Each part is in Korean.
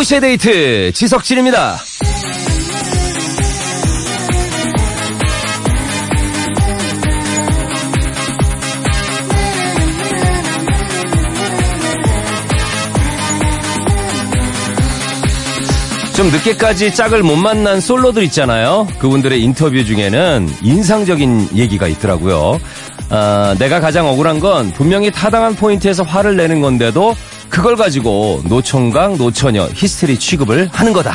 2시의 데이트 지석진입니다. 좀 늦게까지 짝을 못 만난 솔로들 있잖아요. 그분들의 인터뷰 중에는 인상적인 얘기가 있더라고요. 아, 내가 가장 억울한 건 분명히 타당한 포인트에서 화를 내는 건데도 그걸 가지고 노총각, 노처녀, 히스테리 취급을 하는 거다.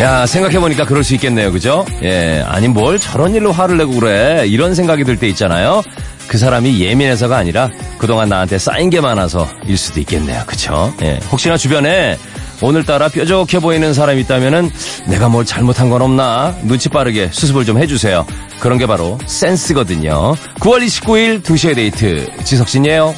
야, 생각해보니까 그럴 수 있겠네요. 그죠? 예. 아니, 뭘 저런 일로 화를 내고 그래. 이런 생각이 들 때 있잖아요. 그 사람이 예민해서가 아니라 그동안 나한테 쌓인 게 많아서 일 수도 있겠네요. 그쵸? 예. 혹시나 주변에 오늘따라 뾰족해 보이는 사람이 있다면은 내가 뭘 잘못한 건 없나? 눈치 빠르게 수습을 좀 해주세요. 그런 게 바로 센스거든요. 9월 29일 2시에 데이트. 지석진이에요.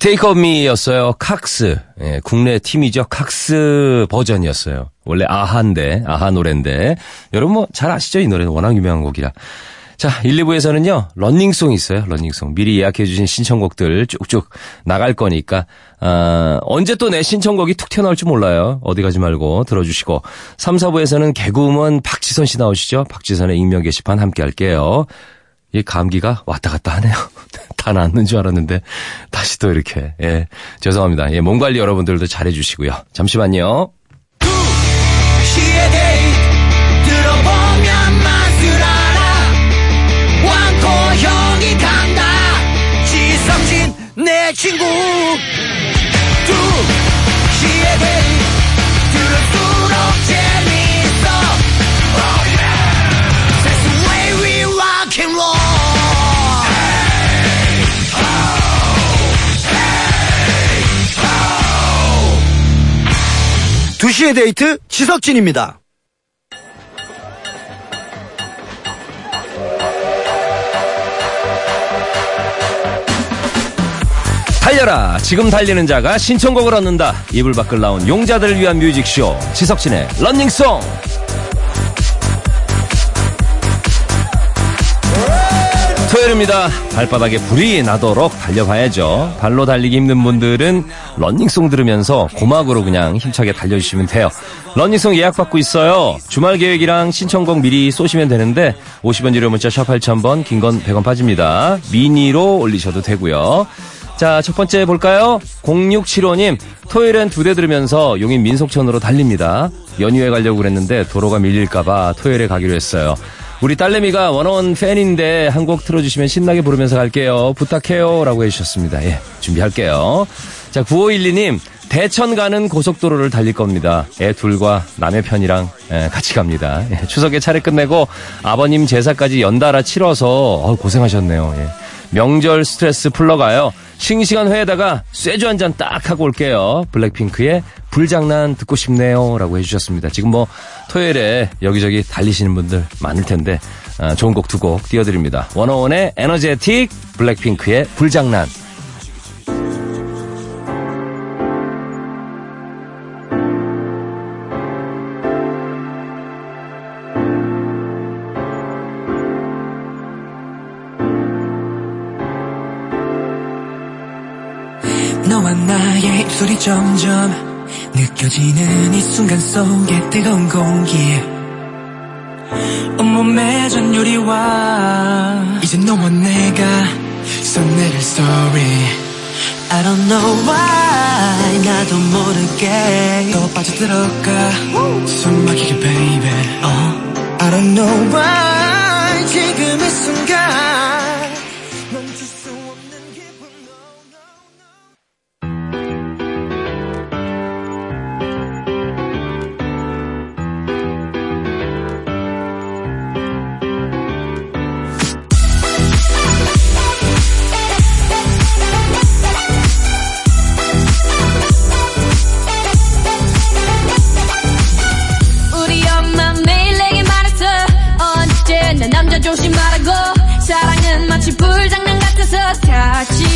Take On Me였어요. 칵스. 예, 국내 팀이죠. 칵스 버전이었어요. 원래 아하인데, 아하 노래인데. 여러분 뭐 잘 아시죠? 이 노래는 워낙 유명한 곡이라. 자, 1, 2부에서는요, 런닝송 있어요, 런닝송. 미리 예약해주신 신청곡들 쭉쭉 나갈 거니까, 아, 언제 또 내 신청곡이 툭 튀어나올지 몰라요. 어디 가지 말고 들어주시고. 3, 4부에서는 개그우먼 박지선 씨 나오시죠? 박지선의 익명 게시판 함께 할게요. 이 감기가 왔다 갔다 하네요. 다 낫는 줄 알았는데 다시 또 이렇게 예 죄송합니다. 예, 몸 관리 여러분들도 잘해 주시고요. 잠시만요. 내 친구 두시의 데이트 지석진입니다. 달려라 지금 달리는 자가 신청곡을 얻는다 이불 밖을 나온 용자들을 위한 뮤직쇼 지석진의 런닝송 토요일입니다 발바닥에 불이 나도록 달려봐야죠 발로 달리기 힘든 분들은 런닝송 들으면서 고막으로 그냥 힘차게 달려주시면 돼요 런닝송 예약받고 있어요 주말 계획이랑 신청곡 미리 쏘시면 되는데 50원 유료 문자 샵 8000번 긴 건 100원 빠집니다 미니로 올리셔도 되고요 자, 첫 번째 볼까요? 0675님, 토요일엔 두 대 들으면서 용인 민속촌으로 달립니다. 연휴에 가려고 그랬는데 도로가 밀릴까봐 토요일에 가기로 했어요. 우리 딸내미가 원어원 팬인데 한 곡 틀어주시면 신나게 부르면서 갈게요. 부탁해요. 라고 해주셨습니다. 예, 준비할게요. 자, 9512님, 대천 가는 고속도로를 달릴 겁니다. 애 둘과 남의 편이랑 예, 같이 갑니다. 예, 추석에 차례 끝내고 아버님 제사까지 연달아 치러서 어, 고생하셨네요. 예. 명절 스트레스 풀러가요. 싱싱한 회에다가 쇠주 한 잔 딱 하고 올게요. 블랙핑크의 불장난 듣고 싶네요. 라고 해주셨습니다. 지금 뭐 토요일에 여기저기 달리시는 분들 많을 텐데 아, 좋은 곡두곡 띄워드립니다. 원어원의 에너제틱, 블랙핑크의 불장난. 점점 느껴지는 이 순간 속에 뜨거운 공기. 온몸에 전율이와. 이제 너와 내가 써내릴 story. I don't know why 나도 모르게. 더 빠져들어가. 숨 막히게 baby. uh. I don't know why 지금 이 순간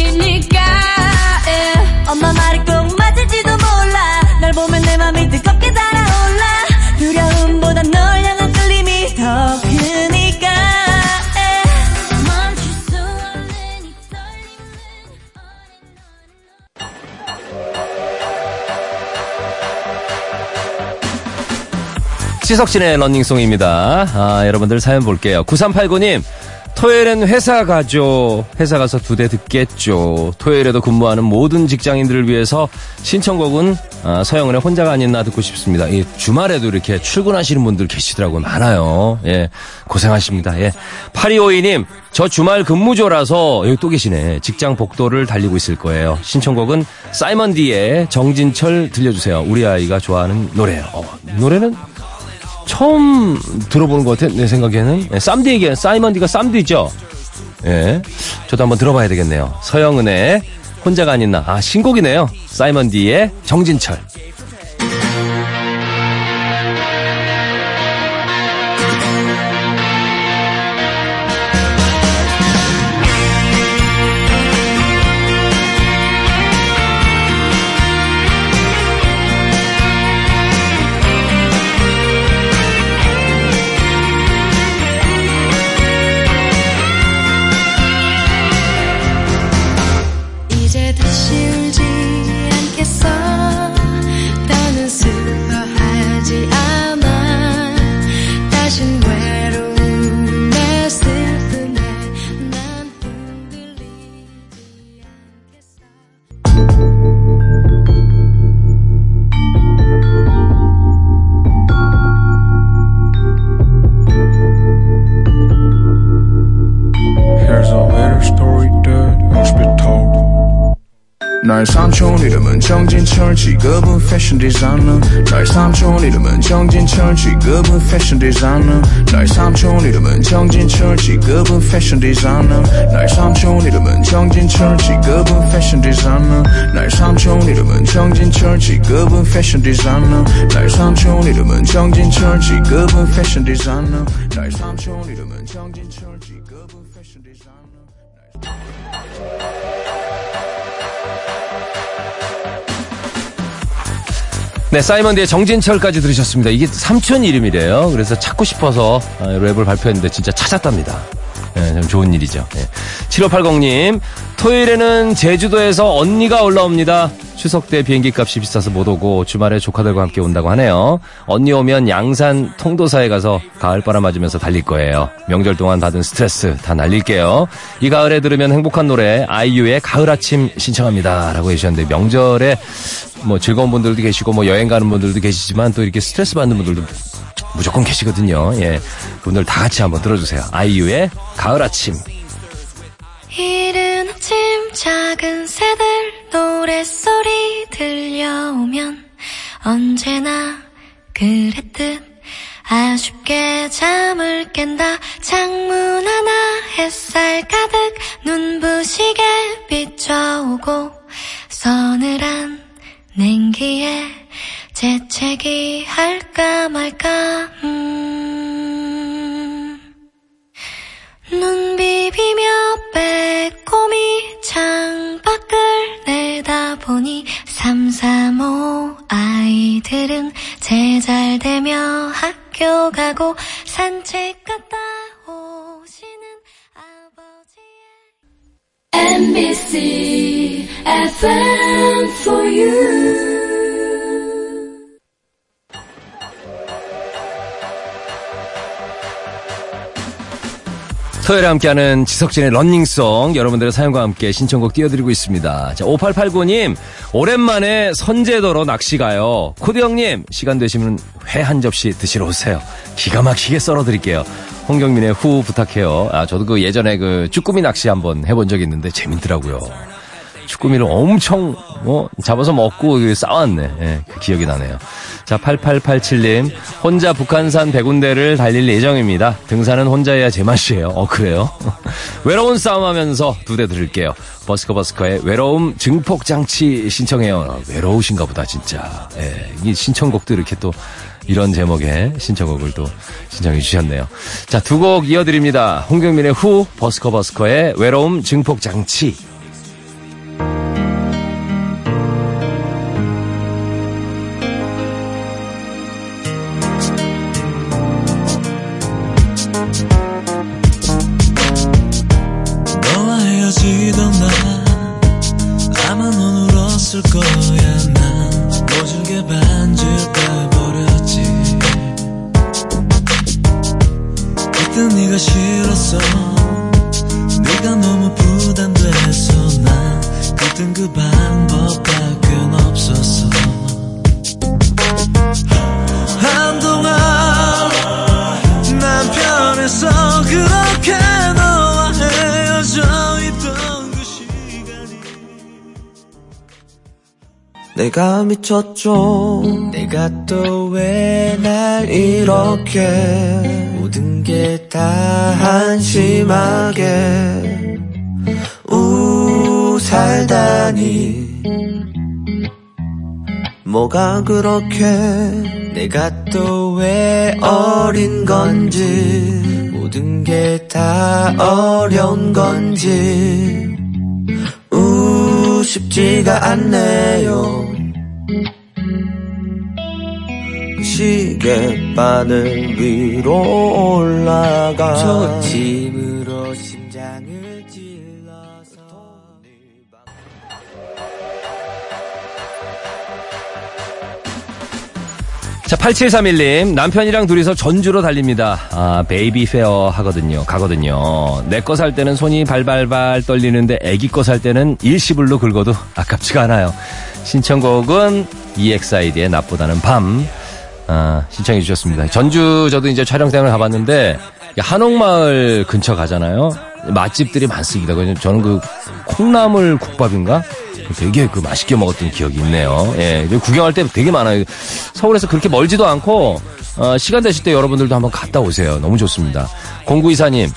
보이니까 yeah. 엄마 말이 꼭 맞을지도 몰라 널 보면 내 맘이 뜨겁게 달아올라 두려움보다 널 향한 끌림이 더 크니까 yeah. 멈출 수 없는 이 떨림은 지석진의 런닝송입니다. 아, 여러분들 사연 볼게요. 9389님 토요일엔 회사 가죠. 회사 가서 두 대 듣겠죠. 토요일에도 근무하는 모든 직장인들을 위해서 신청곡은 아, 서영은의 혼자가 아닌 나 듣고 싶습니다. 예, 주말에도 이렇게 출근하시는 분들 계시더라고요. 많아요. 예, 고생하십니다. 예. 8252님, 저 주말 근무조라서 여기 또 계시네. 직장 복도를 달리고 있을 거예요. 신청곡은 사이먼 디의 정진철 들려주세요. 우리 아이가 좋아하는 노래예요. 어, 노래는 처음 들어보는 것 같아, 내 생각에는. 네, 쌈디에게, 사이먼디가 쌈디죠? 예. 저도 한번 들어봐야 되겠네요. 서영은의 혼자가 아닌 나. 아, 신곡이네요. 사이먼디의 정진철. 정진철 직업은 패션 디자이너 나의 삼촌 이름은 정진철 직업은 패션 디자이너 나의 삼촌 이름은 정진철 직업은 패션 디자이너 나의 삼촌 이름은 정진철 직업은 패션 디자 네, 사이먼디의 정진철까지 들으셨습니다. 이게 삼촌 이름이래요. 그래서 찾고 싶어서 아, 랩을 발표했는데 진짜 찾았답니다. 네, 좀 좋은 일이죠. 네. 7580님, 토요일에는 제주도에서 언니가 올라옵니다. 추석 때 비행기 값이 비싸서 못 오고 주말에 조카들과 함께 온다고 하네요. 언니 오면 양산 통도사에 가서 가을바람 맞으면서 달릴 거예요. 명절 동안 받은 스트레스 다 날릴게요. 이 가을에 들으면 행복한 노래 아이유의 가을 아침 신청합니다. 라고 해주셨는데 명절에 뭐 즐거운 분들도 계시고 뭐 여행 가는 분들도 계시지만 또 이렇게 스트레스 받는 분들도 무조건 계시거든요. 예. 그분들 다 같이 한번 들어주세요. 아이유의 가을 아침. 이른 아침 작은 새들 노랫소리 들려오면 언제나 그랬듯 아쉽게 잠을 깬다 창문 하나 햇살 가득 눈부시게 비춰오고 서늘한 냉기에 재채기 할까 말까 음 눈 비비며 빼꼼히 창밖을 내다보니 삼삼오 아이들은 제잘되며 학교 가고 산책 갔다 오시는 아버지의 NBC FM for you. 토요일에 함께하는 지석진의 런닝송 여러분들의 사연과 함께 신청곡 띄워드리고 있습니다. 자, 5889님 오랜만에 선제도로 낚시 가요. 코디 형님 시간 되시면 회 한 접시 드시러 오세요. 기가 막히게 썰어드릴게요. 홍경민의 후 부탁해요. 아 저도 그 예전에 그 쭈꾸미 낚시 한번 해본 적이 있는데 재밌더라고요. 쭈꾸미를 엄청 뭐 잡아서 먹고 그 싸웠네. 예, 그 기억이 나네요. 자, 8887님 혼자 북한산 100군데를 달릴 예정입니다. 등산은 혼자 해야 제맛이에요. 어 그래요? 외로운 싸움 하면서 두 대 들을게요. 버스커 버스커의 외로움 증폭 장치 신청해요. 외로우신가 보다 진짜. 예, 이 신청곡도 이렇게 또 이런 제목의 신청곡을 또 신청해 주셨네요. 자, 두 곡 이어드립니다. 홍경민의 후, 버스커 버스커의 외로움 증폭 장치. 네가 싫었어. 내가 너무 부담돼서 나 그땐 그 방법밖엔 없었어. 내가 미쳤죠. 내가 또 왜 날 이렇게 모든 게 다 한심하게 우 살다니? 뭐가 그렇게 내가 또 왜 어린 건지 모든 게 다 어려운 건지. 우 쉽지가 않네요 시계바늘 위로 올라가 저 집으로 심장을 찔러서 자, 8731님. 남편이랑 둘이서 전주로 달립니다. 아, baby fair 하거든요. 가거든요. 내 거 살 때는 손이 발발발 떨리는데 애기 거 살 때는 일시불로 긁어도 아깝지가 않아요. 신청곡은 EXID의 낮보다는 밤. 아, 신청해 주셨습니다. 전주 저도 이제 촬영 때문에 가봤는데 한옥마을 근처 가잖아요. 맛집들이 많습니다. 저는 그 콩나물 국밥인가? 되게 그 맛있게 먹었던 기억이 있네요. 예, 구경할 때 되게 많아요. 서울에서 그렇게 멀지도 않고 어, 시간 되실 때 여러분들도 한번 갔다 오세요. 너무 좋습니다. 공구이사님,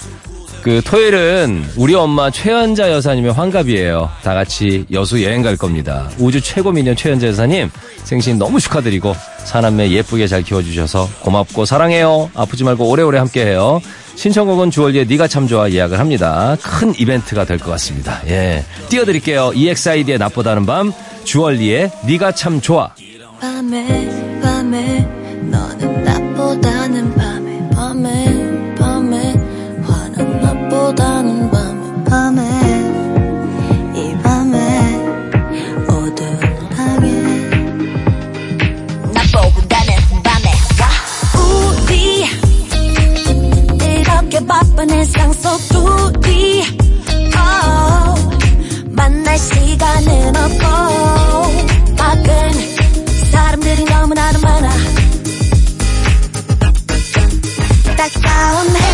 그 토요일은 우리 엄마 최연자 여사님의 환갑이에요. 다 같이 여수 여행 갈 겁니다. 우주 최고 미녀 최연자 여사님 생신 너무 축하드리고 사남매 예쁘게 잘 키워주셔서 고맙고 사랑해요. 아프지 말고 오래오래 함께해요. 신청곡은 주얼리의 네가 참 좋아 예약을 합니다. 큰 이벤트가 될 것 같습니다. 예, 띄워드릴게요. EXID의 낮보다는 밤, 주얼리의 네가 참 좋아. 밤에 밤에 시간은 없고 밖은 사람들이 너무나도 많아. 따가운 햇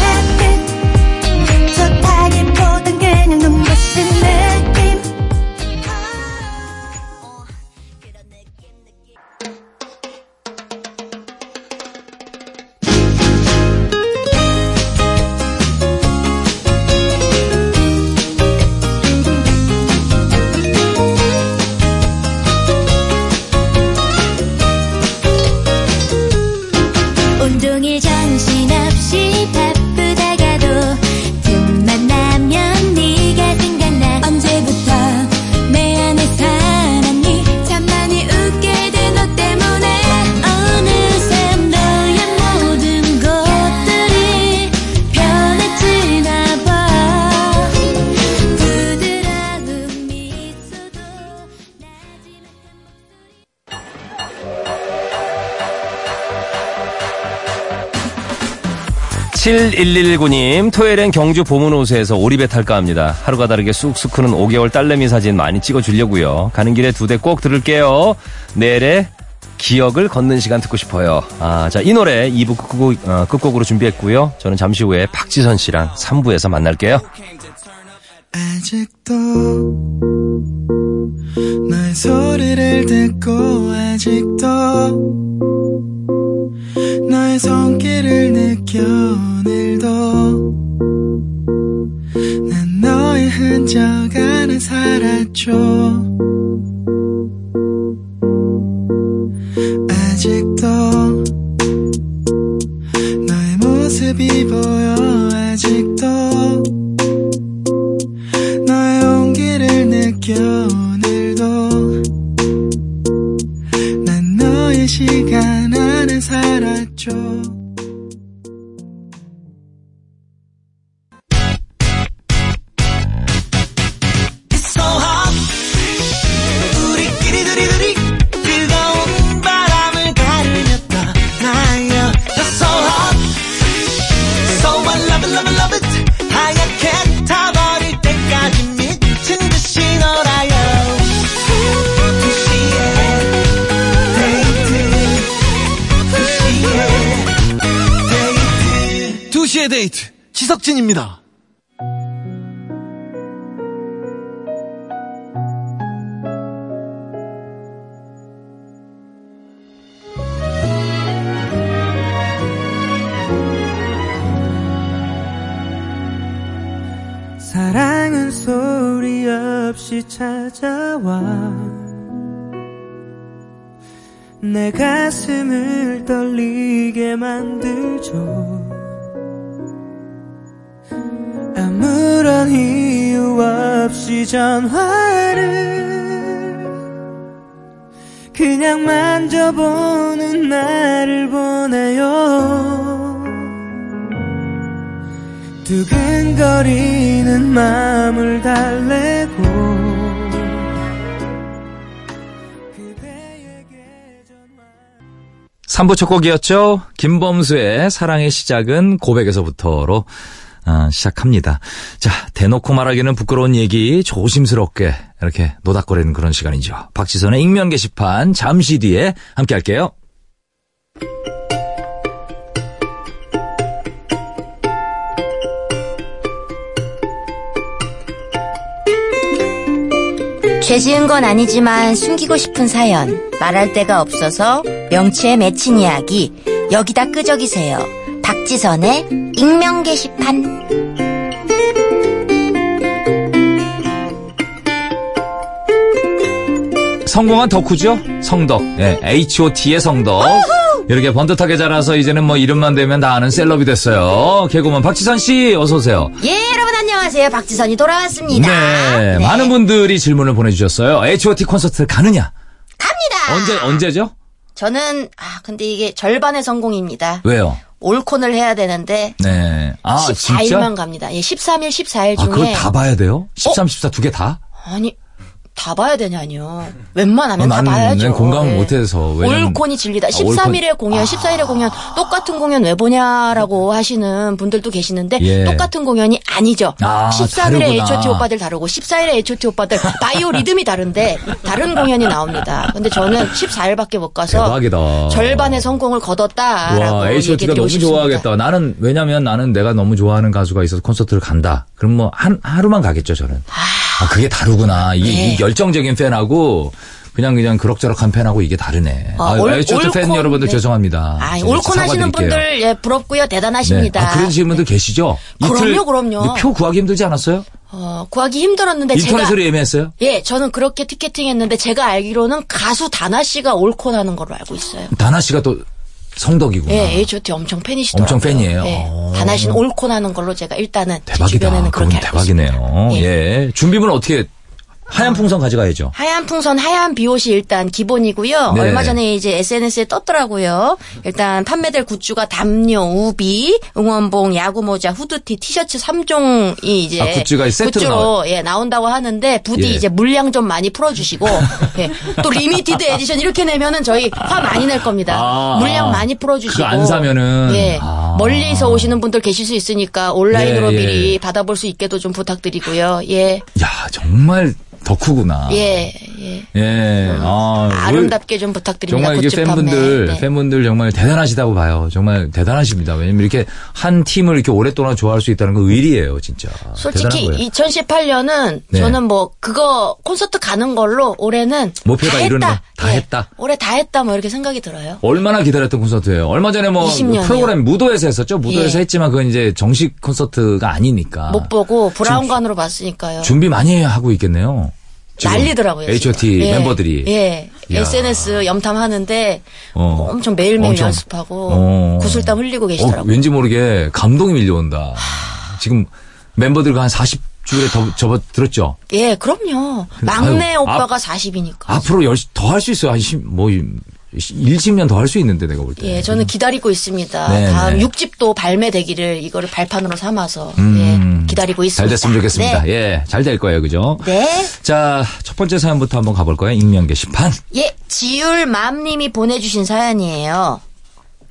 7119님, 토요일엔 경주 보문호수에서 오리배 탈까 합니다. 하루가 다르게 쑥쑥 크는 5개월 딸내미 사진 많이 찍어주려고요. 가는 길에 두 대 꼭 들을게요. 내일의 기억을 걷는 시간 듣고 싶어요. 아, 자, 이 노래 2부 끝곡, 어, 끝곡으로 준비했고요. 저는 잠시 후에 박지선 씨랑 3부에서 만날게요. 아직도 너의 소리를 듣고 아직도 너의 손길을 느껴 안에 살 사랑은 소리 없이 찾아와. 내 가슴을 떨리게 만들죠. 아무런 이유 없이 전화를 그냥 만져보는 나를 보내요 두근거리는 마음을 달래고 그대에게 전화 3부 첫 곡이었죠. 김범수의 사랑의 시작은 고백에서부터로 아, 시작합니다. 자, 대놓고 말하기는 부끄러운 얘기 조심스럽게 이렇게 노닥거리는 그런 시간이죠. 박지선의 익명 게시판 잠시 뒤에 함께 할게요. 죄 지은 건 아니지만 숨기고 싶은 사연, 말할 데가 없어서 명치에 맺힌 이야기, 여기다 끄적이세요. 박지선의 익명 게시판. 성공한 덕후죠? 성덕. 예, H.O.T의 성덕. 이렇게 번듯하게 자라서 이제는 뭐 이름만 되면 다 아는 셀럽이 됐어요. 개그맨 박지선 씨 어서 오세요. 예, 안녕하세요. 박지선이 돌아왔습니다. 네, 많은 분들이 질문을 보내주셨어요. H.O.T 콘서트 가느냐? 갑니다. 언제 언제죠? 저는 아 근데 이게 절반의 성공입니다. 왜요? 올콘을 해야 되는데 네. 아 14일만 진짜? 갑니다. 예, 13일, 14일 아 그걸 중에 다 봐야 돼요? 13, 14 두 개 다? 아니 다 봐야 되냐뇨. 웬만하면 다 어, 봐야죠. 난 공감을 예. 못해서 올콘이 진리다. 아, 13일에 올콘. 공연, 14일에 공연 똑같은 공연 왜 보냐라고 하시는 분들도 계시는데 예. 똑같은 공연이 아니죠. 아, 13일에 다르구나. H.O.T 오빠들 다르고 14일에 H.O.T 오빠들 바이오 리듬이 다른데 다른 공연이 나옵니다. 근데 저는 14일밖에 못 가서 대박이다. 절반의 성공을 거뒀다라고 와, H.O.T가 너무 싶습니다. 좋아하겠다. 나는 왜냐면 나는 내가 너무 좋아하는 가수가 있어서 콘서트를 간다. 그럼 뭐 한 하루만 가겠죠, 저는. 아, 그게 다르구나. 이, 네. 이 열정적인 팬하고 그냥 그냥 그럭저럭한 팬하고 이게 다르네. 아, 아, 올- H.O.T 팬 올콘, 여러분들 네. 죄송합니다. 아, 올콘 하시는. 분들 예, 부럽고요. 대단하십니다. 네. 아, 그러시는 분들 계시죠? 그럼요, 그럼요. 표 구하기 힘들지 않았어요? 어, 구하기 힘들었는데 제가 인터넷으로 예매했어요? 예, 저는 그렇게 티켓팅했는데 제가 알기로는 가수 다나 씨가 올콘 하는 걸로 알고 있어요. 다나 씨가 또 성덕이구나. 예, H.O.T 엄청 팬이시더라고요. 엄청 팬이에요? 예, 어. 다나 씨는 올콘 하는 걸로 제가 일단은 제 대박이다. 주변에는 그렇게 알고. 대박이네요. 예. 예. 준비물 어떻게 하얀 풍선 가져가야죠. 하얀 풍선, 하얀 비옷이 일단 기본이고요. 네. 얼마 전에 이제 SNS에 떴더라고요. 일단 판매될 굿즈가 담요, 우비, 응원봉, 야구 모자, 후드티, 티셔츠 3종이 이제 아, 굿즈가 세트로 나와요? 예, 나온다고 하는데 부디 예. 이제 물량 좀 많이 풀어 주시고 예, 또 limited edition 이렇게 내면은 저희 화 많이 낼 겁니다. 아, 물량 아. 많이 풀어 주시고 그거 안 사면은 예, 아. 멀리서 오시는 분들 계실 수 있으니까 온라인으로 예, 예. 미리 받아볼 수 있게도 좀 부탁드리고요. 예, 야, 정말 덕후구나. 예, 예. 예. 아, 아름답게 좀 부탁드립니다. 정말 이게. 팬분들, 네. 팬분들 정말 대단하시다고 봐요. 정말 대단하십니다. 왜냐면 이렇게 한 팀을 이렇게 오랫동안 좋아할 수 있다는 건 의리예요, 진짜. 솔직히 대단한 거예요. 2018년은 네. 저는 뭐 그거 콘서트 가는 걸로 올해는 목표 다다 예. 했다. 올해 다 했다 뭐 이렇게 생각이 들어요. 얼마나 기다렸던 콘서트예요. 얼마 전에 뭐 20 년이요. 프로그램 무도에서 했었죠. 무도에서 예. 했지만 그건 이제 정식 콘서트가 아니니까. 못 보고 브라운관으로 봤으니까요. 준비 많이 하고 있겠네요. 난리더라고요. H.O.T. 예. 멤버들이. 예. 야. SNS 염탐하는데 어. 엄청 매일매일 엄청. 연습하고 어. 구슬땀 흘리고 어, 계시더라고요. 왠지 모르게 감동이 밀려온다. 지금 멤버들과 한 40주에 더 접어 들었죠. 예, 그럼요. 막내 아유, 오빠가 앞- 40이니까. 앞으로 더할 수 있어요. 한 10, 뭐, 1, 10년 더 할 수 있는데 내가 볼 때. 예, 저는 기다리고 있습니다. 네, 다음 네. 6집도 발매되기를 이거를 발판으로 삼아서 음, 예, 기다리고 있습니다. 잘 됐으면 좋겠습니다. 네. 예, 잘 될 거예요. 그죠? 네. 자, 첫 번째 사연부터 한번 가볼까요? 익명 게시판. 예, 지율맘님이 보내주신 사연이에요.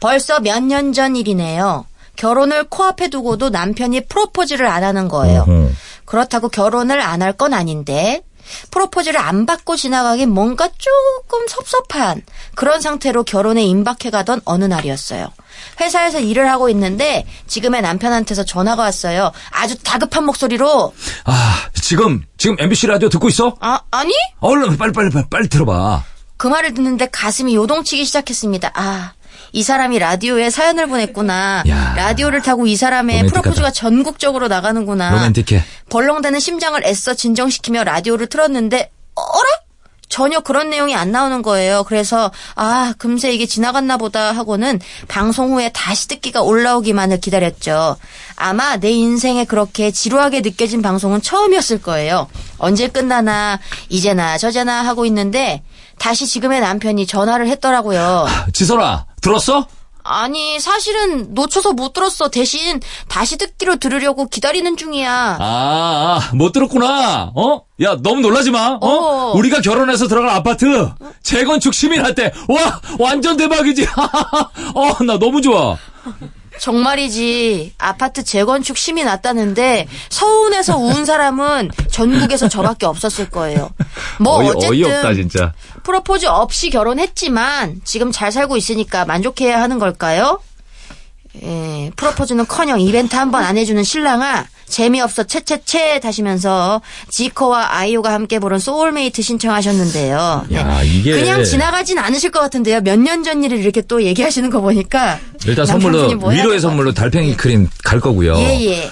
벌써 몇 년 전 일이네요. 결혼을 코앞에 두고도 남편이 프로포즈를 안 하는 거예요. 어허. 그렇다고 결혼을 안 할 건 아닌데 프로포즈를 안 받고 지나가긴 뭔가 조금 섭섭한 그런 상태로 결혼에 임박해 가던 어느 날이었어요. 회사에서 일을 하고 있는데 지금의 남편한테서 전화가 왔어요. 아주 다급한 목소리로 아, 지금, 지금 MBC 라디오 듣고 있어? 아 아니? 얼른 빨리, 빨리, 빨리, 빨리 들어봐. 그 말을 듣는데 가슴이 요동치기 시작했습니다. 아, 이 사람이 라디오에 사연을 보냈구나. 야. 라디오를 타고 이 사람의 로맨틱하다. 프로포즈가 전국적으로 나가는구나. 로맨틱해. 벌렁대는 심장을 애써 진정시키며 라디오를 틀었는데 어라? 전혀 그런 내용이 안 나오는 거예요. 그래서 아 금세 이게 지나갔나 보다 하고는 방송 후에 다시 듣기가 올라오기만을 기다렸죠. 아마 내 인생에 그렇게 지루하게 느껴진 방송은 처음이었을 거예요. 언제 끝나나 이제나 저제나 하고 있는데 다시 지금의 남편이 전화를 했더라고요. 지선아, 들었어? 아니 사실은 놓쳐서 못 들었어. 대신 다시 듣기로 들으려고 기다리는 중이야. 아, 아, 못 들었구나. 어? 야, 너무 놀라지 마. 어? 어. 우리가 결혼해서 들어갈 아파트 재건축 시민한테 와, 완전 대박이지. 어, 나 너무 좋아. 정말이지 아파트 재건축 심이 났다는데 서운해서 운 사람은 전국에서 저밖에 없었을 거예요. 뭐 어이, 어쨌든 어이없다, 진짜. 프로포즈 없이 결혼했지만 지금 잘 살고 있으니까 만족해야 하는 걸까요? 예, 프로포즈는커녕 이벤트 한 번 안 해주는 신랑아 재미없어 채채채 다시면서 지코와 아이유가 함께 부른 소울메이트 신청하셨는데요. 네. 야, 이게- 그냥 지나가진 않으실 것 같은데요. 몇 년 전 일을 이렇게 또 얘기하시는 거 보니까 일단 선물로 뭐 위로의 선물로 달팽이 크림 갈 거고요. 예 예.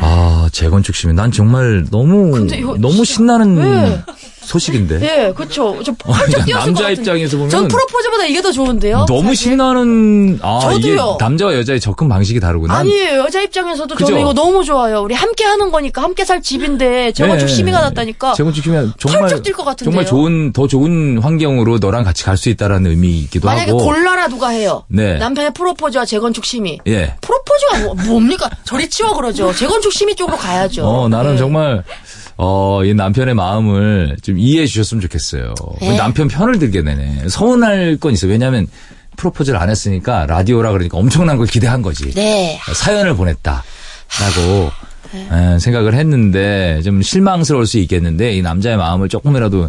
아, 재건축 심의 난 정말 너무 이거 너무 진짜- 신나는 네. 소식인데. 예, 그렇죠. 저 그러니까 뛰었을 남자 입장에서 보면 전 프로포즈보다 이게 더 좋은데요. 너무 사실. 신나는 아 저도요. 남자와 여자의 접근 방식이 다르구나. 아니에요. 여자 입장에서도 그죠? 저는 이거 너무 좋아요. 우리 함께 하는 거니까 함께 살 집인데 재건축 네. 심의가 났다니까. 재건축 시민 정말 뛸것 같은데요. 정말 좋은 더 좋은 환경으로 너랑 같이 갈 수 있다라는 의미이기도 만약에 하고. 골라라 누가 해요. 네. 남편의 프로포즈와 재건축 심의. 예. 프로포즈가 뭐, 뭡니까? 저리 치워 그러죠. 재건축 심의 쪽으로 가야죠. 어, 나는 네. 정말, 어, 이 남편의 마음을 좀 이해해 주셨으면 좋겠어요. 네. 남편 편을 들게 되네. 서운할 건 있어요. 왜냐면, 프로포즈를 안 했으니까 라디오라 그러니까 엄청난 걸 기대한 거지. 네. 사연을 보냈다. 라고 예, 생각을 했는데 좀 실망스러울 수 있겠는데 이 남자의 마음을 조금이라도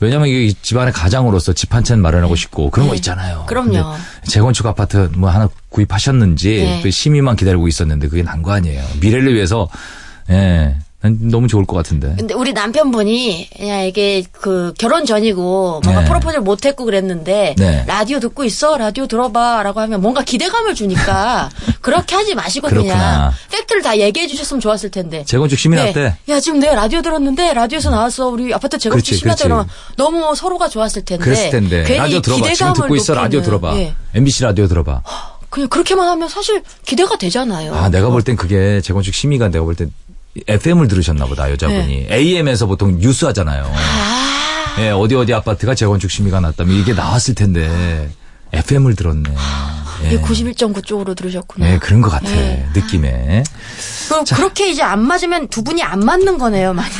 왜냐면 이게 집안의 가장으로서 집 한 채는 마련하고 싶고 그런 거 있잖아요. 네. 그럼요. 재건축 아파트 뭐 하나 구입하셨는지 네. 그 심의만 기다리고 있었는데 그게 난거 아니에요. 미래를 위해서 예. 난 너무 좋을 것 같은데. 근데 우리 남편분이 그냥 이게 그 결혼 전이고 뭔가 네. 프로포즈를 못 했고 그랬는데 네. 라디오 듣고 있어 라디오 들어봐라고 하면 뭔가 기대감을 주니까 그렇게 하지 마시고 그렇구나. 그냥 팩트를 다 얘기해 주셨으면 좋았을 텐데. 재건축 심의 났대 야 지금 내가 라디오 들었는데 라디오에서 나왔어 우리 아파트 재건축. 그러면 너무 서로가 좋았을 텐데. 그랬을 텐데 괜히 라디오 들어봐. 지금 기대감을 듣고 있어. 라디오 들어봐. 예. MBC 라디오 들어봐. 그냥 그렇게만 하면 사실 기대가 되잖아요. 아, 내가 볼 땐 그게 재건축 심의가 내가 볼 땐 FM을 들으셨나 보다, 여자분이. AM에서 보통 뉴스 하잖아요. 예, 어디 어디 아파트가 재건축 심의가 났다면 이게 나왔을 텐데 FM을 들었네. 이게 예. 91.9 쪽으로 들으셨구나. 예, 그런 것 같아. 네. 느낌에. 그럼 그렇게 이제 안 맞으면 두 분이 안 맞는 거네요, 많이.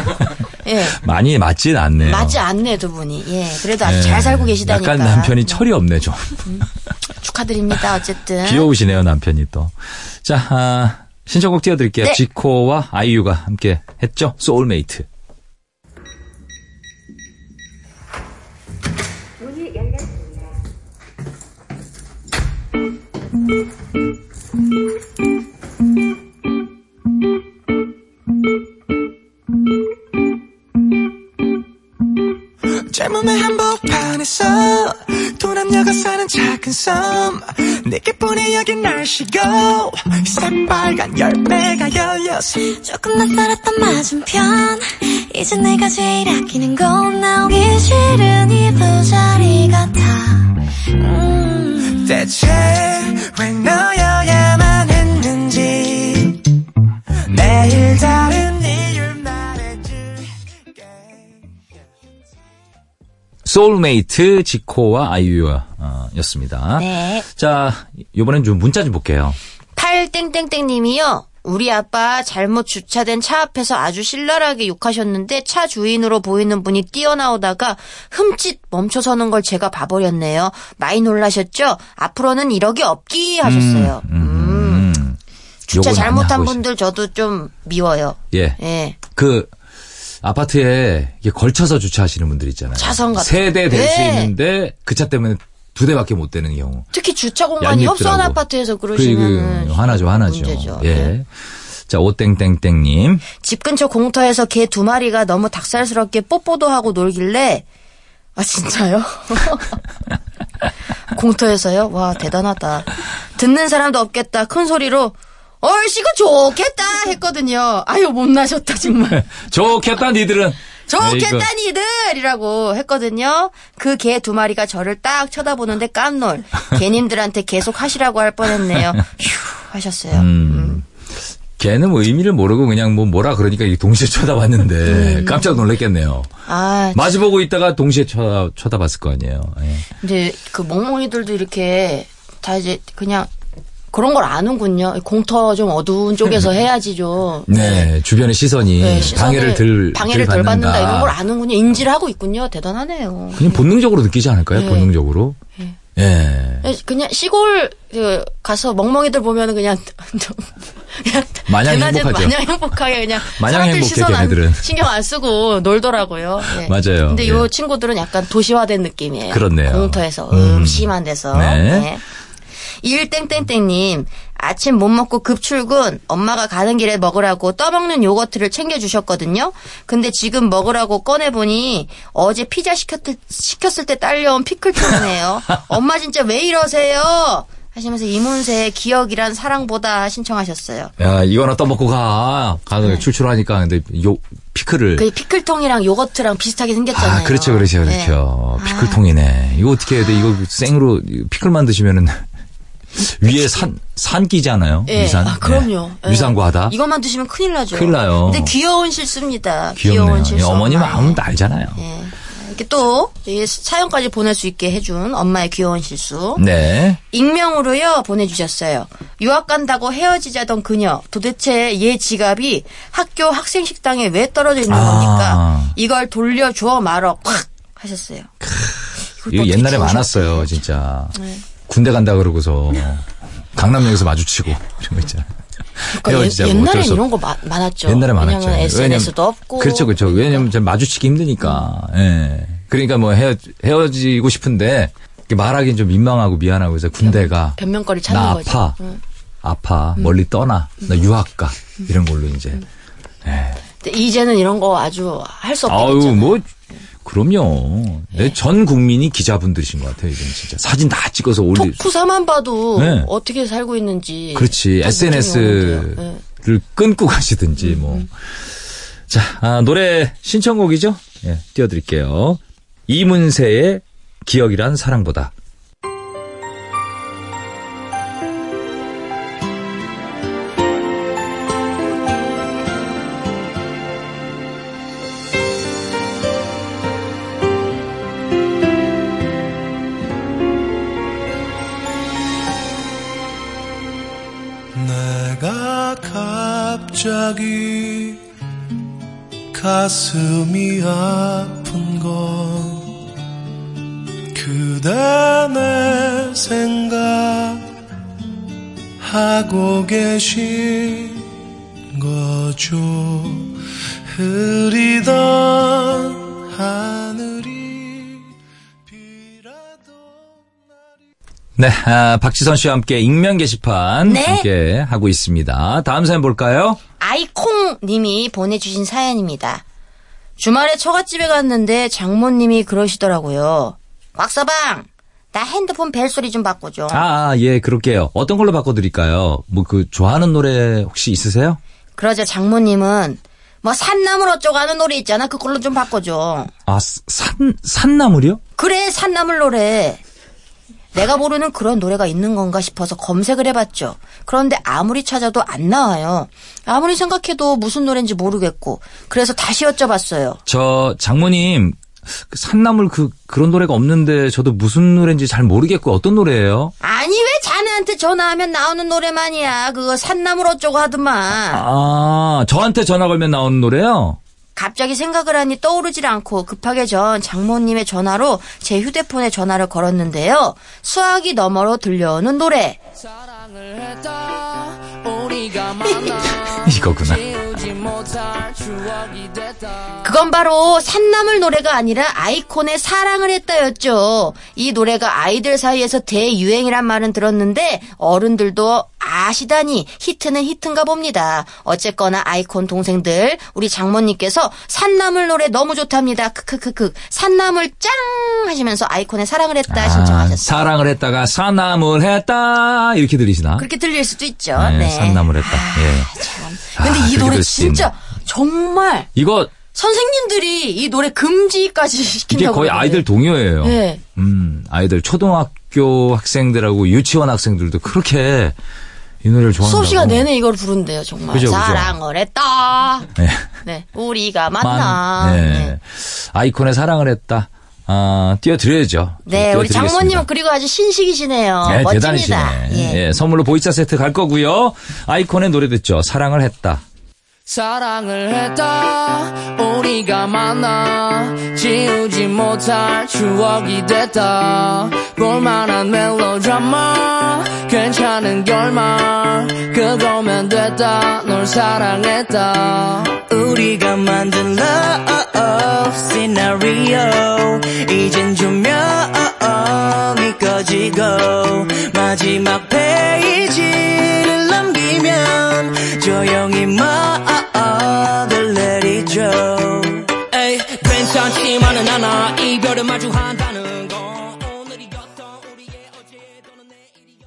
예. 많이 맞진 않네요. 맞지 않네, 두 분이. 예. 그래도 아주 예. 잘 살고 계시다니까. 약간 남편이 네. 철이 없네, 좀. 축하드립니다, 어쨌든. 귀여우시네요, 남편이 또. 자, 아, 신청곡 띄워드릴게요. 네. 지코와 아이유가 함께 했죠. 소울메이트. 젊음의 한복판에서 두 남녀가 사는 작은 섬 내게뿐이 여긴 날씨고 새빨간 열매가 열렸어 조금 낯설었던 맞은편. 이제 내가 제일 아끼는 건 나오기 싫은 이 부자리 같아. 음. 대체 왜너 소울메이트 지코와 아이유였습니다. 네. 자, 이번엔 좀 문자 좀 볼게요. 팔땡땡땡 님이요. 우리 아빠 잘못 주차된 차 앞에서 아주 신랄하게 욕하셨는데 차 주인으로 보이는 분이 뛰어나오다가 흠칫 멈춰서는 걸 제가 봐버렸네요. 많이 놀라셨죠? 앞으로는 이러기 없기 하셨어요. 음. 주차 욕을 많이 잘못한 하고 분들 저도 좀 미워요. 예. 예. 그 아파트에 이게 걸쳐서 주차하시는 분들 있잖아요. 차선 같은 세대 될 수 네. 있는데 그 차 때문에 두 대밖에 못 되는 경우. 특히 주차 공간이 협소한 얄밉더라고. 아파트에서 그, 그러시면 그, 화나죠, 화나죠. 문제죠. 예. 네. 자, 오땡땡땡님. 집 근처 공터에서 개 두 마리가 너무 닭살스럽게 뽀뽀도 하고 놀길래 아 진짜요? 공터에서요? 와 대단하다. 듣는 사람도 없겠다. 큰 소리로 얼씨구 좋겠다 했거든요. 아유 못나셨다 정말. 좋겠다, 니들은. 좋겠다 니들이라고 했거든요. 그 개 두 마리가 저를 딱 쳐다보는데 깜놀. 개님들한테 계속 하시라고 할 뻔했네요. 휴 하셨어요. 음. 걔는 뭐 의미를 모르고 그냥 뭐 뭐라 그러니까 동시에 쳐다봤는데 음. 깜짝 놀랐겠네요. 아 마주보고 있다가 동시에 쳐다, 쳐다봤을 거 아니에요. 예. 근데 그 멍멍이들도 이렇게 다 이제 그냥 그런 걸 아는군요. 공터 좀 어두운 쪽에서 해야지 좀. 네, 주변의 시선이 네, 방해를 들, 방해를 들덜 받는다. 받는다 이런 걸 아는군요. 인지를 하고 있군요. 대단하네요. 그냥 본능적으로 느끼지 않을까요? 네. 본능적으로. 예. 그냥 시골 그 가서 멍멍이들 보면은 그냥 좀 그냥 마냥 행복하죠. 마냥 행복하게 그냥 마냥 사람들 시선 안. 신경 안 쓰고 놀더라고요. 예. 맞아요. 근데 예. 요 친구들은 약간 도시화된 느낌이에요. 그렇네요. 공터에서 음. 음, 심한 데서. 네. 일땡땡땡님 아침 못 먹고 급 출근 엄마가 가는 길에 먹으라고 떠먹는 요거트를 챙겨주셨거든요. 근데 지금 먹으라고 꺼내보니 어제 피자 시켰, 시켰을 때 딸려온 피클통이네요. 엄마 진짜 왜 이러세요? 하시면서 이문세의 기억이란 사랑보다 신청하셨어요. 야, 이거나 떠먹고 가. 가서 출출하니까. 근데 요, 피클을. 그 피클통이랑 요거트랑 비슷하게 생겼잖아요. 아, 그렇죠, 그렇죠, 네. 그렇죠. 피클통이네. 이거 어떻게 해야 돼? 이거 생으로 피클만 드시면은 위에 산, 산 끼잖아요. 예, 위산. 아, 그럼요. 예. 예. 위산과다. 이것만 드시면 큰일 나죠. 큰일 나요. 근데 귀여운 실수입니다. 귀엽네요. 귀여운 실수. 어머니 엄마의. 마음은 다 알잖아요. 예. 이렇게 또, 이 사연까지 보낼 수 있게 해준 엄마의 귀여운 실수. 네. 익명으로요, 보내주셨어요. 유학 간다고 헤어지자던 그녀. 도대체 얘 지갑이 학교 학생 식당에 왜 떨어져 있는 아. 겁니까? 이걸 돌려줘 말어. 콱! 하셨어요. 이걸 이거 또 옛날에 많았어요, 진짜. 군대 간다 그러고서 강남역에서 마주치고 이런 거 있잖아요. 그러니까 헤어지자, 옛, 뭐 어쩔 옛날엔 수 없- 이런 거 마- 많았죠. 옛날에 많았죠. 왜냐면 SNS도 없고. 그렇죠, 그렇죠. 왜냐면 좀 마주치기 힘드니까. 예. 그러니까 뭐 헤어, 헤어지고 싶은데 말하기는 좀 민망하고 미안하고 그래서 군대가 변명거리 찾는 나 거죠. 아파, 응. 아파, 멀리 떠나, 나 유학 가 이런 걸로 이제. 근데 이제는 이런 거 아주 할 수 없게 아유. 뭐 그럼요. 네, 전 국민이 기자분들이신 것 같아요. 이제 진짜 사진 다 찍어서 올리. 토크사만 봐도 네. 어떻게 살고 있는지. 그렇지 딱 SNS를. 네. 끊고 가시든지 뭐. 자 아, 노래 신청곡이죠. 예, 띄워드릴게요. 이문세의 기억이란 사랑보다. 가슴이 아픈 건 그대 내 생각하고 계신 거죠 흐리던 하늘이 비라도 네, 아, 박지선 씨와 함께 익명 게시판 네. 함께 하고 있습니다. 다음 사연 볼까요? 아이콩 님이 보내주신 사연입니다. 주말에 처갓집에 갔는데 장모님이 그러시더라고요. 곽서방, 나 핸드폰 벨소리 좀 바꿔줘. 아, 아, 예, 그럴게요. 어떤 걸로 바꿔드릴까요? 뭐 그 좋아하는 노래 혹시 있으세요? 그러자 장모님은 뭐 산나물 어쩌고 하는 노래 있잖아. 그걸로 좀 바꿔줘. 아, 산 산나물이요? 그래 산나물 노래. 내가 모르는 그런 노래가 있는 건가 싶어서 검색을 해봤죠. 그런데 아무리 찾아도 안 나와요. 아무리 생각해도 무슨 노래인지 모르겠고. 그래서 다시 여쭤봤어요. 저 장모님 그 산나물 그 그런 노래가 없는데 저도 무슨 노래인지 잘 모르겠고 어떤 노래예요? 아니 왜 자네한테 전화하면 나오는 노래만이야. 그거 산나물 어쩌고 하더만. 아, 저한테 전화 걸면 나오는 노래요? 갑자기 생각을 하니 떠오르질 않고 급하게 전 장모님의 전화로 제 휴대폰에 전화를 걸었는데요. 수화기 너머로 들려오는 노래. 이거구나. 그건 바로 산나물 노래가 아니라 아이콘의 사랑을 했다였죠. 이 노래가 아이들 사이에서 대유행이란 말은 들었는데 어른들도 아시다니 히트는 히트인가 봅니다. 어쨌거나 아이콘 동생들 우리 장모님께서 산나물 노래 너무 좋답니다. 크크크크 산나물 짱 하시면서 아이콘의 사랑을 했다 아, 신청하셨어요. 사랑을 했다가 산나물 했다 이렇게 들리시나? 그렇게 들릴 수도 있죠. 네, 네. 산나물 했다. 예. 참. 근데 아, 이 그렇게 노래 진짜 정말 이거 선생님들이 이 노래 금지까지 이게 시킨다고 거의 그러던데. 아이들 동요예요. 네. 음, 아이들 초등학교 학생들하고 유치원 학생들도 그렇게 이 노래를 좋아한다고. 수업 시간 내내 이걸 부른대요, 정말. 그죠, 그죠. 사랑을 했다. 네. 네. 우리가 만나. 만- 네. 네. 아이콘의 사랑을 했다. 아, 띄워드려야죠. 네, 우리. 장모님은 그리고 아주 신식이시네요. 네, 멋집니다. 대단히시네. 예. 예, 선물로 보이차 세트 갈 거고요. 아이콘의 노래 듣죠. 사랑을 했다. 사랑을 했다. 우리가 만나 지우지 못할 추억이 됐다. 볼만한 멜로드라마 괜찮은 결말 그거면 됐다. 널 사랑했다. 우리가 만든 love scenario. 이젠 조명이 꺼지고 마지막 페이지를 넘기면 조용히 말 괜찮지만은 않아 이별을 마주한다는 건 오늘이었던 우리의 어제 또는 내일이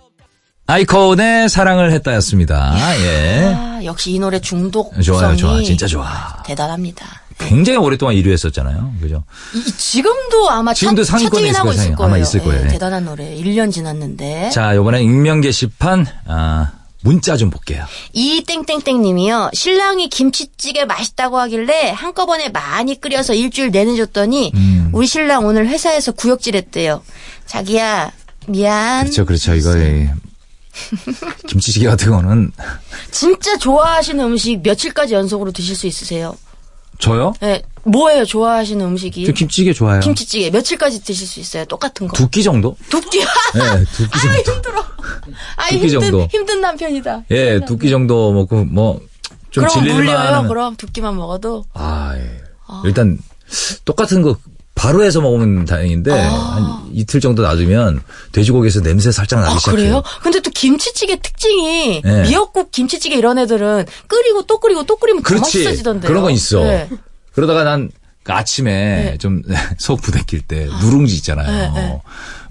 아이콘의 사랑을 했다였습니다. 예. 아, 역시 이 노래 중독성이 좋아요, 좋아. 진짜 좋아. 대단합니다. 굉장히 오랫동안 1위 했었잖아요. 그죠? 이- 이- 지금도 아마 지금도 차, 상위권에 있을 거예요, 상위. 거예요. 아마 있을 거예요. 예, 네. 대단한 노래. 1년 지났는데. 자, 요번엔 익명 게시판, 아, 문자 좀 볼게요. 이 땡땡땡님이요. 신랑이 김치찌개 맛있다고 하길래 한꺼번에 많이 끓여서 일주일 내내 줬더니 음. 우리 신랑 오늘 회사에서 구역질했대요. 자기야 미안. 그렇죠, 그렇죠. 이거, 예. 김치찌개 같은 거는, 진짜 좋아하시는 음식 며칠까지 연속으로 드실 수 있으세요? 저요? 네, 뭐예요? 좋아하시는 음식이? 저 김치찌개 좋아해요. 김치찌개 며칠까지 드실 수 있어요? 똑같은 거. 두 끼 정도? 두 끼. 네, 두끼 아 정도. 힘들어. 아 힘든 정도. 힘든 남편이다. 예, 두 끼 정도 먹고, 뭐, 좀 그럼 질릴만 물려요. 하면. 그럼 두 끼만 먹어도. 아, 예. 일단, 똑같은 거, 바로 해서 먹으면 다행인데, 한 이틀 정도 놔두면, 돼지고기에서 냄새 살짝 나기 아, 시작해요. 그래요? 근데 또 김치찌개 특징이 네. 미역국 김치찌개 이런 애들은 끓이고 또 끓이고 또 끓이면 더 그렇지. 맛있어지던데요. 그런 건 있어. 네. 그러다가 난, 그 아침에 좀 속 부대낄 때 누룽지 있잖아요. 네,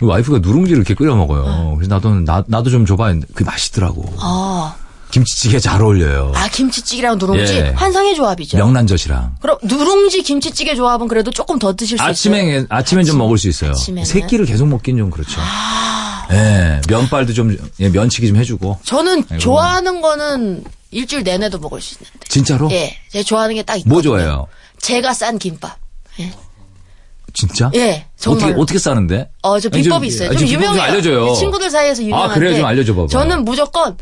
와이프가 누룽지를 이렇게 끓여 먹어요. 그래서 나도 나, 나도 좀 줘봐 했는데 그게 맛있더라고. 아, 김치찌개 잘 어울려요. 아 김치찌개랑 누룽지 예. 환상의 조합이죠. 명란젓이랑. 그럼 누룽지 김치찌개 조합은 그래도 조금 더 드실 수 있어요. 아침에 아침엔 좀 먹을 수 있어요. 아침에는? 새끼를 계속 먹긴 좀 그렇죠. 예, 면발도 좀 예, 면치기 좀 해주고. 저는 아이고. 좋아하는 거는 일주일 내내도 먹을 수 있는데. 진짜로? 예, 제가 좋아하는 게 딱 있거든요. 뭐 좋아해요? 제가 싼 김밥. 예, 진짜? 예, 정말. 어떻게 어떻게 싸는데? 어, 저 아니, 비법이 좀- 있어요. 좀 좀 유명해요. 알려줘요. 친구들 사이에서 유명한데. 아, 그래요? 좀 알려줘봐봐요. 저는 무조건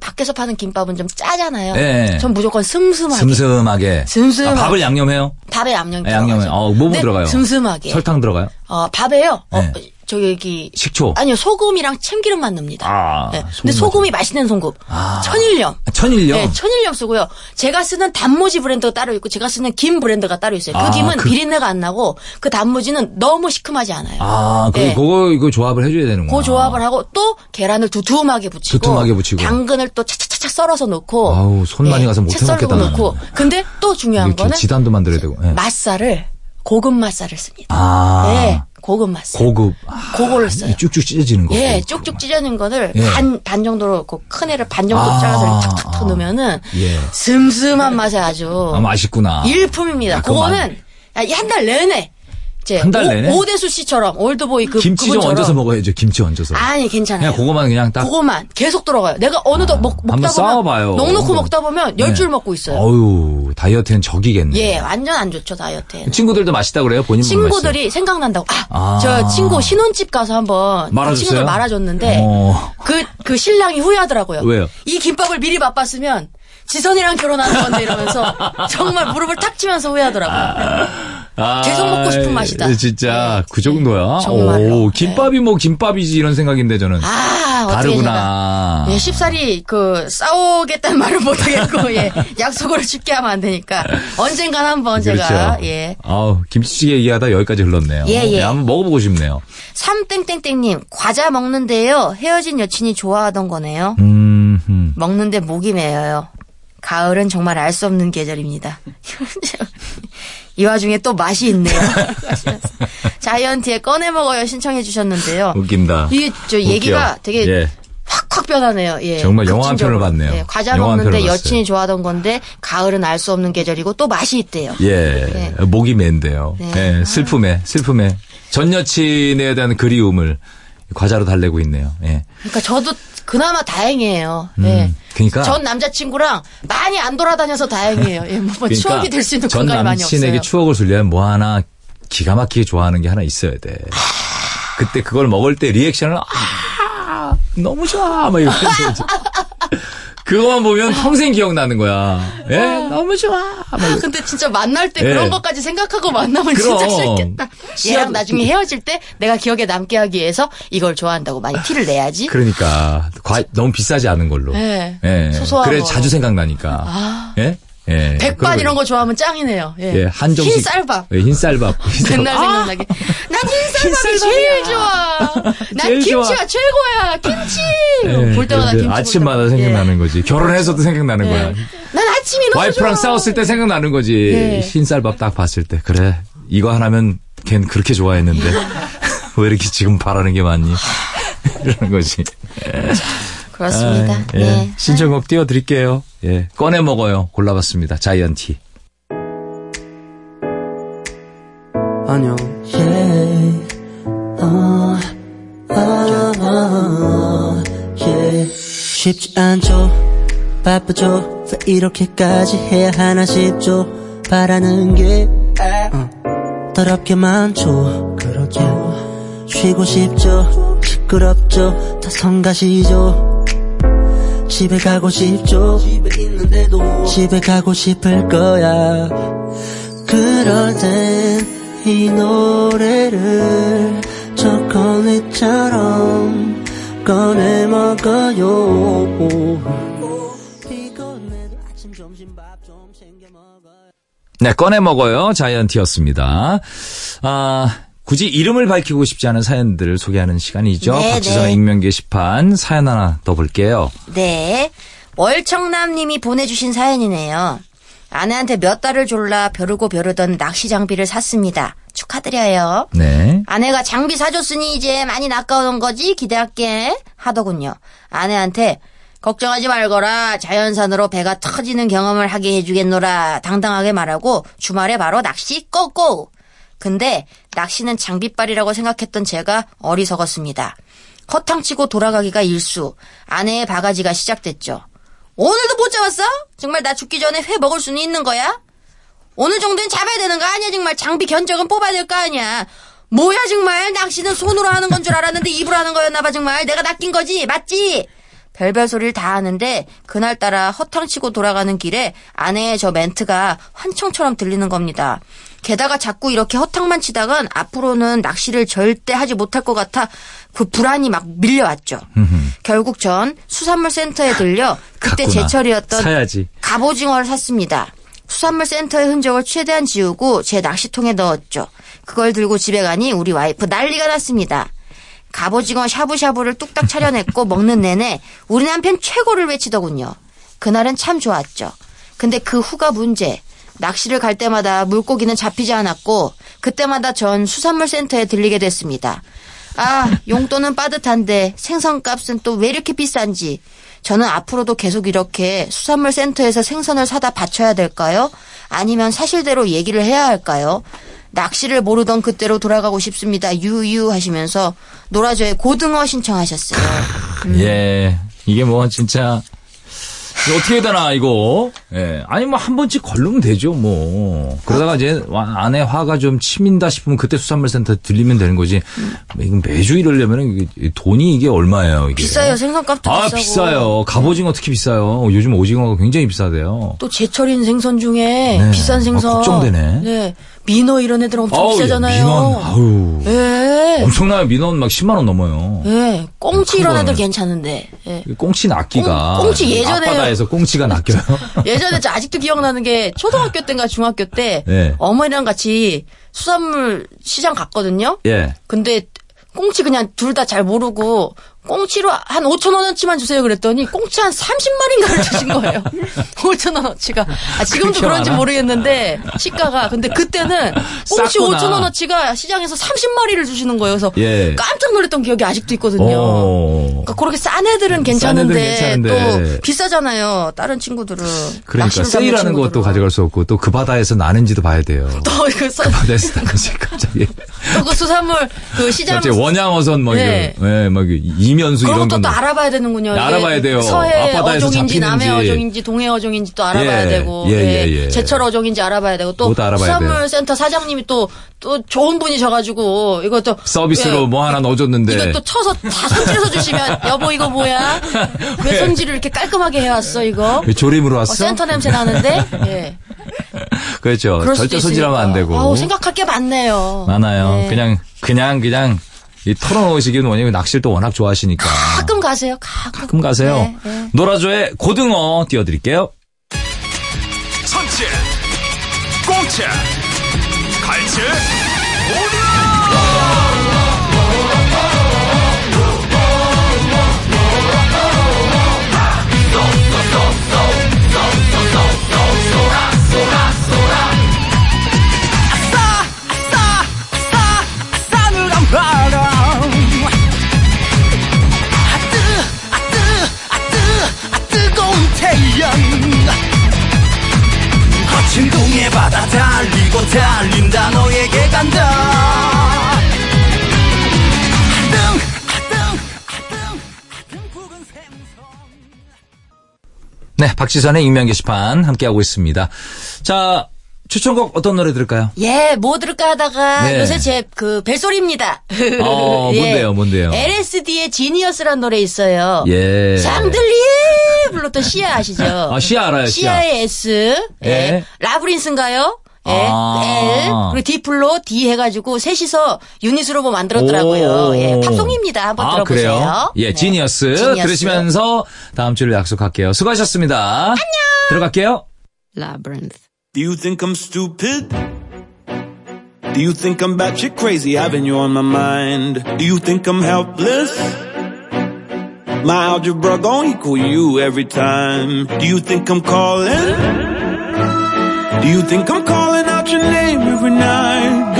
밖에서 파는 김밥은 좀 짜잖아요. 예. 전 무조건 슴슴하게. 슴슴하게. 슴슴하게. 아, 밥을 양념해요? 밥에 양념 예, 양념에. 들어가죠. 어, 뭐 근데 들어가요? 슴슴하게. 설탕 들어가요? 어, 밥에요. 어, 네. 저기 여기 식초. 아니요 소금이랑 참기름만 넣습니다. 아, 네. 소금 근데 소금이 맛있는 소금. 아. 천일염. 아, 천일염. 네, 천일염 쓰고요. 제가 쓰는 단무지 브랜드가 따로 있고 제가 쓰는 김 브랜드가 따로 있어요. 그 아, 김은 그- 비린내가 안 나고 그 단무지는 너무 시큼하지 않아요. 아, 그, 네. 그거, 이거 조합을 해줘야 되는구나. 그 조합을 하고 또 계란을 두툼하게 붙이고, 두툼하게 붙이고. 당근을 또 차차차차 썰어서 넣고 네, 아우, 손 많이 가서 못 해먹겠다, 넣고 근데 또 중요한 거는 지단도 만들어야 되고. 예. 맛살을 고급 맛살을 씁니다. 아. 네, 고급 맛살. 고급. 아, 그거를 써요. 이 쭉쭉 찢어지는 거. 예, 쭉쭉 찢어진 거를 예. 반, 반 정도로, 그 큰 애를 반 정도 아, 잘라서 탁탁탁 아. 넣으면은, 예. 슴슴한 맛이 아주. 아, 맛있구나. 일품입니다. 아, 그거 그거는, 한 달 내내. 이제 한 달 내내? 오, 대수 씨처럼, 올드보이 그, 김치 좀. 얹어서 먹어야죠. 김치 얹어서. 아니, 괜찮아요. 그냥 그거만 그냥 딱. 그거만 계속 들어가요. 내가 어느덧 먹, 먹다 한번 싸워봐요. 보면, 넉넉히 한번. 먹다 보면 열 네. 줄 먹고 있어요. 어유 다이어트엔 적이겠네. 예, 완전 안 좋죠, 다이어트에는. 친구들도 맛있다 그래요? 본인 친구들이 생각난다고. 아, 아. 저 친구 신혼집 가서 한번 그 말아줬어요? 친구들 말아줬는데 어. 그, 그 신랑이 후회하더라고요. 왜요? 이 김밥을 미리 맛봤으면 지선이랑 결혼하는 건데 이러면서 정말 무릎을 탁 치면서 후회하더라고요. 아, 계속 먹고 싶은 맛이다. 네. 진짜 그 정도야. 정말로. 오, 김밥이 뭐 김밥이지 이런 생각인데 저는. 아, 다르구나. 제가, 예, 쉽사리 그 싸우겠다는 말을 못 하겠고 예, 약속을 쉽게 하면 안 되니까 언젠간 한번 제가 그렇죠. 예. 아우 김치찌개 얘기하다 여기까지 흘렀네요. 예, 예. 한번 먹어 보고 싶네요. 삼땡땡땡 님 과자 먹는데요 헤어진 여친이 좋아하던 거네요. 음, 음. 먹는데 목이 메어요. 가을은 정말 알 수 없는 계절입니다. 이 와중에 또 맛이 있네요. 자이언티의 꺼내 먹어요 신청해 주셨는데요. 웃긴다. 이게 저 얘기가 되게 예. 확확 변하네요. 예. 정말 영화 한 편을. 봤네요. 예, 과자 먹는데. 여친이 좋아하던 건데 가을은 알 수 없는 계절이고 또 맛이 있대요. 예, 네. 목이 맨데요. 네. 예, 슬픔에, 슬픔에. 전 여친에 대한 그리움을 과자로 달래고 있네요. 예. 그러니까 저도 그나마 다행이에요. 예. 음, 그러니까. 전 남자친구랑 많이 안 돌아다녀서 다행이에요. 예, 뭐 추억이 될 수 있는 전 공간이 많이 남친에게 없어요. 추억을 주려면 뭐 하나 기가 막히게 좋아하는 게 하나 있어야 돼. 그때 그걸 먹을 때 리액션을 아 너무 좋아 막 이러면서 그거만 보면 평생 기억나는 거야. 예, 너무 좋아. 막 아, 근데 진짜 만날 때 예. 그런 것까지 생각하고 만나면 그럼. 진짜 싫겠다. 얘랑 나중에 헤어질 때 내가 기억에 남게 하기 위해서 이걸 좋아한다고 많이 티를 내야지. 그러니까 과- 너무 비싸지 않은 걸로. 예. 예. 소소한 그래 거로. 자주 생각나니까. 아. 예? 예. 백반 이런 거 좋아하면 짱이네요. 예. 예, 한정식. 흰 쌀밥. 예, 흰 쌀밥. 맨날 생각나게. 난 흰쌀밥이 제일 좋아. 난 제일 좋아. 김치가 최고야. 김치. 예, 볼 때마다 김치. 아침마다 볼 때마다. 생각나는 거지. 결혼해서도 생각나는 예. 거야. 난 아침이 너무 와이프랑 좋아. 싸웠을 때 생각나는 거지. 예. 흰쌀밥 딱 봤을 때. 그래. 이거 하나면 걘 그렇게 좋아했는데. 왜 이렇게 지금 바라는 게 많니? 이러는 거지. 그렇습니다. 아, 예. 네. 신청곡 띄워드릴게요. 예. 꺼내 먹어요. 골라봤습니다. 자이언티. 안녕. 쉽지 않죠. 바쁘죠. 왜 이렇게까지 해야 하나 싶죠. 바라는 게 어, 더럽게 많죠. 그렇죠. 쉬고 싶죠. 시끄럽죠. 다 성가시죠. 집에 가고 싶죠. 집에 있는데도 집에 가고 싶을 거야. 그럴 땐 이 노래를 초콜릿처럼 꺼내 먹어요. 피곤해도 아침 점심 밥 좀 챙겨 먹어요. 네, 꺼내 먹어요. 자이언티였습니다. 아, 굳이 이름을 밝히고 싶지 않은 사연들을 소개하는 시간이죠. 네, 박지선의 네. 익명 게시판 사연 하나 더 볼게요. 네. 월청남님이 보내주신 사연이네요. 아내한테 몇 달을 졸라 벼르고 벼르던 낚시 장비를 샀습니다. 축하드려요. 네. 아내가 장비 사줬으니 이제 많이 낚아오는 거지 기대할게 하더군요. 아내한테 걱정하지 말거라 자연산으로 배가 터지는 경험을 하게 해주겠노라 당당하게 말하고 주말에 바로 낚시 고고. 근데 낚시는 장비빨이라고 생각했던 제가 어리석었습니다. 허탕치고 돌아가기가 일수 아내의 바가지가 시작됐죠. 오늘도 못 잡았어? 정말 나 죽기 전에 회 먹을 수는 있는 거야? 오늘 정도는 잡아야 되는 거 아니야? 정말 장비 견적은 뽑아야 될 거 아니야? 뭐야 정말? 낚시는 손으로 하는 건 줄 알았는데 입으로 하는 거였나 봐 정말. 내가 낚인 거지 맞지 별별 소리를 다 하는데 그날따라 허탕치고 돌아가는 길에 아내의 저 멘트가 환청처럼 들리는 겁니다 게다가 자꾸 이렇게 허탕만 치다간 앞으로는 낚시를 절대 하지 못할 것 같아 그 불안이 막 밀려왔죠 결국 전 수산물 센터에 들려 그때 갔구나. 제철이었던 사야지. 갑오징어를 샀습니다. 수산물 센터의 흔적을 최대한 지우고 제 낚시통에 넣었죠. 그걸 들고 집에 가니 우리 와이프 난리가 났습니다. 갑오징어 샤브샤브를 뚝딱 차려냈고 먹는 내내 우리 남편 최고를 외치더군요. 그날은 참 좋았죠. 근데 그 후가 문제. 낚시를 갈 때마다 물고기는 잡히지 않았고 그때마다 전 수산물 센터에 들리게 됐습니다. 아, 용돈은 빠듯한데 생선값은 또 왜 이렇게 비싼지. 저는 앞으로도 계속 이렇게 수산물 센터에서 생선을 사다 바쳐야 될까요? 아니면 사실대로 얘기를 해야 할까요? 낚시를 모르던 그때로 돌아가고 싶습니다. 유유 하시면서 노라조의 고등어 신청하셨어요. 음. 예. 이게 뭐 진짜 어떻게 해야 되나 이거. 예. 아니 뭐 한 번씩 걸르면 되죠 뭐. 그러다가 이제 와- 안에 화가 좀 치민다 싶으면 그때 수산물센터 들리면 되는 거지. 뭐 이건 매주 이러려면 돈이 이게 얼마예요 이게. 비싸요. 생선값도 아 비싸고. 비싸요. 갑오징어 특히 비싸요. 요즘 오징어가 굉장히 비싸대요. 또 제철인 생선 중에 네. 비싼 생선. 아, 걱정되네. 네. 민어 이런 애들 엄청 아우, 야, 비싸잖아요. 민원, 아우. 예. 엄청나요. 민원 막 10만 원 넘어요. 예. 꽁치 이런 큰 애들. 괜찮은데. 예. 꽁치 낚기가 꽁- 꽁치 예전에- 앞바다에서 꽁치가 낚여요. 예전에 저 아직도 기억나는 게 초등학교 때인가 중학교 때 네. 어머니랑 같이 수산물 시장 갔거든요. 예. 근데 꽁치 그냥 둘 다 잘 모르고 꽁치로 한 5천 원어치만 주세요 그랬더니 꽁치 한 30마리인가를 주신 거예요. 5천 원어치가. 아, 지금도 그런지 많아? 모르겠는데 시가가 근데 그때는 꽁치 쌌구나. 5천 원어치가 시장에서 30마리를 주시는 거예요. 그래서 예. 깜짝 놀랐던 기억이 아직도 있거든요. 어. 그러니까 그렇게 싼 애들은 싼 괜찮은데, 애들은 괜찮은데. 또 비싸잖아요. 다른 친구들은 그러니까 세일하는 것도. 가져갈 수 없고 또 그 바다에서 나는지도 봐야 돼요. 또 그, 서, 바다에서 나는지 갑자기 또 그 수산물 그 시장 원양어선 막 네. 이런 예, 막이 면수 그런 이런 것도 또건 알아봐야 되는군요. 네, 알아봐야 돼요. 서해 어종인지 남해. 어종인지 동해 어종인지 또 알아봐야 예, 되고 예, 예, 예. 제철 어종인지 알아봐야 되고 또 돼요. 수산물 센터 사장님이 또 또 좋은 분이셔가지고 이것도 서비스로 예. 뭐 하나 넣어줬는데 이것도 쳐서 다 손질해서 주시면 여보 이거 뭐야? 왜 손질을 이렇게 깔끔하게 해왔어 이거? 왜 조림으로 어, 왔어? 센터 냄새 나는데 예. 그렇죠. 절대 손질하면 안. 되고 아우 생각할 게 많네요. 많아요. 네. 그냥 그냥 그냥 이 털어놓으시기는 뭐냐면 낚시를 또 워낙 좋아하시니까 가끔 가세요. 가끔. 가끔 가세요. 네, 네. 노라조의 고등어 띄워드릴게요. 선치 꽁치 동해 바다 달리고 달린다 너에게 간다 네, 박지선의 익명 게시판 함께하고 있습니다. 자, 추천곡 어떤 노래 들을까요? 예, 뭐 들을까 하다가 네. 요새 제 그 벨소리입니다. 어, 뭔데요, 뭔데요? LSD의 지니어스란 노래 있어요. 예. 샹들리 불렀던 시아 아시죠? 아, 시아 알아요, 시아. 시아의 S. 예. 예. 라브린스인가요? 예. 아. L. 그리고 디플로 D 해가지고 셋이서 유닛으로 뭐 만들었더라고요. 오. 예. 팝송입니다. 한번 아, 들어보세요. 그래요? 예, 네. 지니어스. 지니어스. 들으시면서 다음 주를 약속할게요. 수고하셨습니다. 안녕. 들어갈게요. Labyrinth. Do you think I'm stupid? Do you think I'm batshit crazy having you on my mind? Do you think I'm helpless? My algebra gon' equal you every time. Do you think I'm calling? Do you think I'm calling out your name every night?